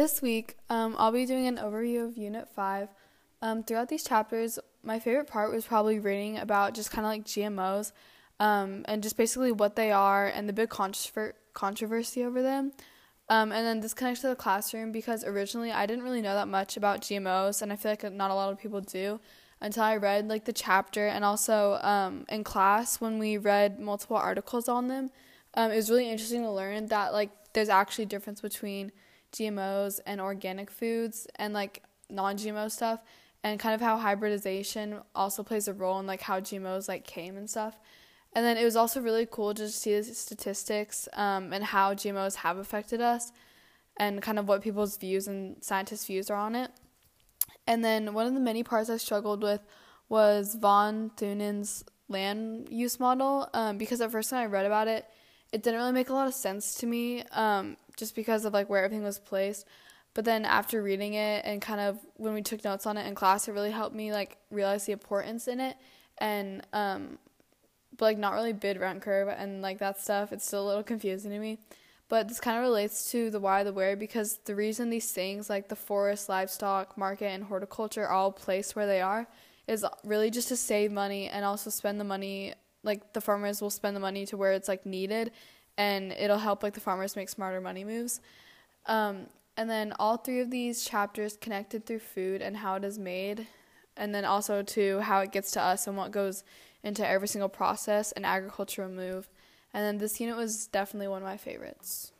This week, um, I'll be doing an overview of Unit 5. Um, throughout these chapters, my favorite part was probably reading about just kind of like GMOs um, and just basically what they are and the big controver- controversy over them. Um, and then this connects to the classroom because originally I didn't really know that much about GMOs, and I feel like not a lot of people do until I read like the chapter and also um, in class when we read multiple articles on them. Um, it was really interesting to learn that like there's actually a difference between GMOs and organic foods and like non-GMO stuff and kind of how hybridization also plays a role in like how GMOs like came and stuff. And then it was also really cool to see the statistics um, and how GMOs have affected us and kind of what people's views and scientists' views are on it. And then one of the many parts I struggled with was von Thunen's land use model um, because at first when I read about it, it didn't really make a lot of sense to me um, just because of like where everything was placed. But then after reading it and kind of when we took notes on it in class, it really helped me like realize the importance in it and um, but like not really bid rent curve and like that stuff. It's still a little confusing to me. But this kind of relates to the why, the where, because the reason these things like the forest, livestock, market, and horticulture are all placed where they are is really just to save money and also spend the money. Like the farmers will spend the money to where it's like needed, and it'll help like the farmers make smarter money moves. Um, and then all three of these chapters connected through food and how it is made, and then also to how it gets to us and what goes into every single process and agricultural move. And then this unit was definitely one of my favorites.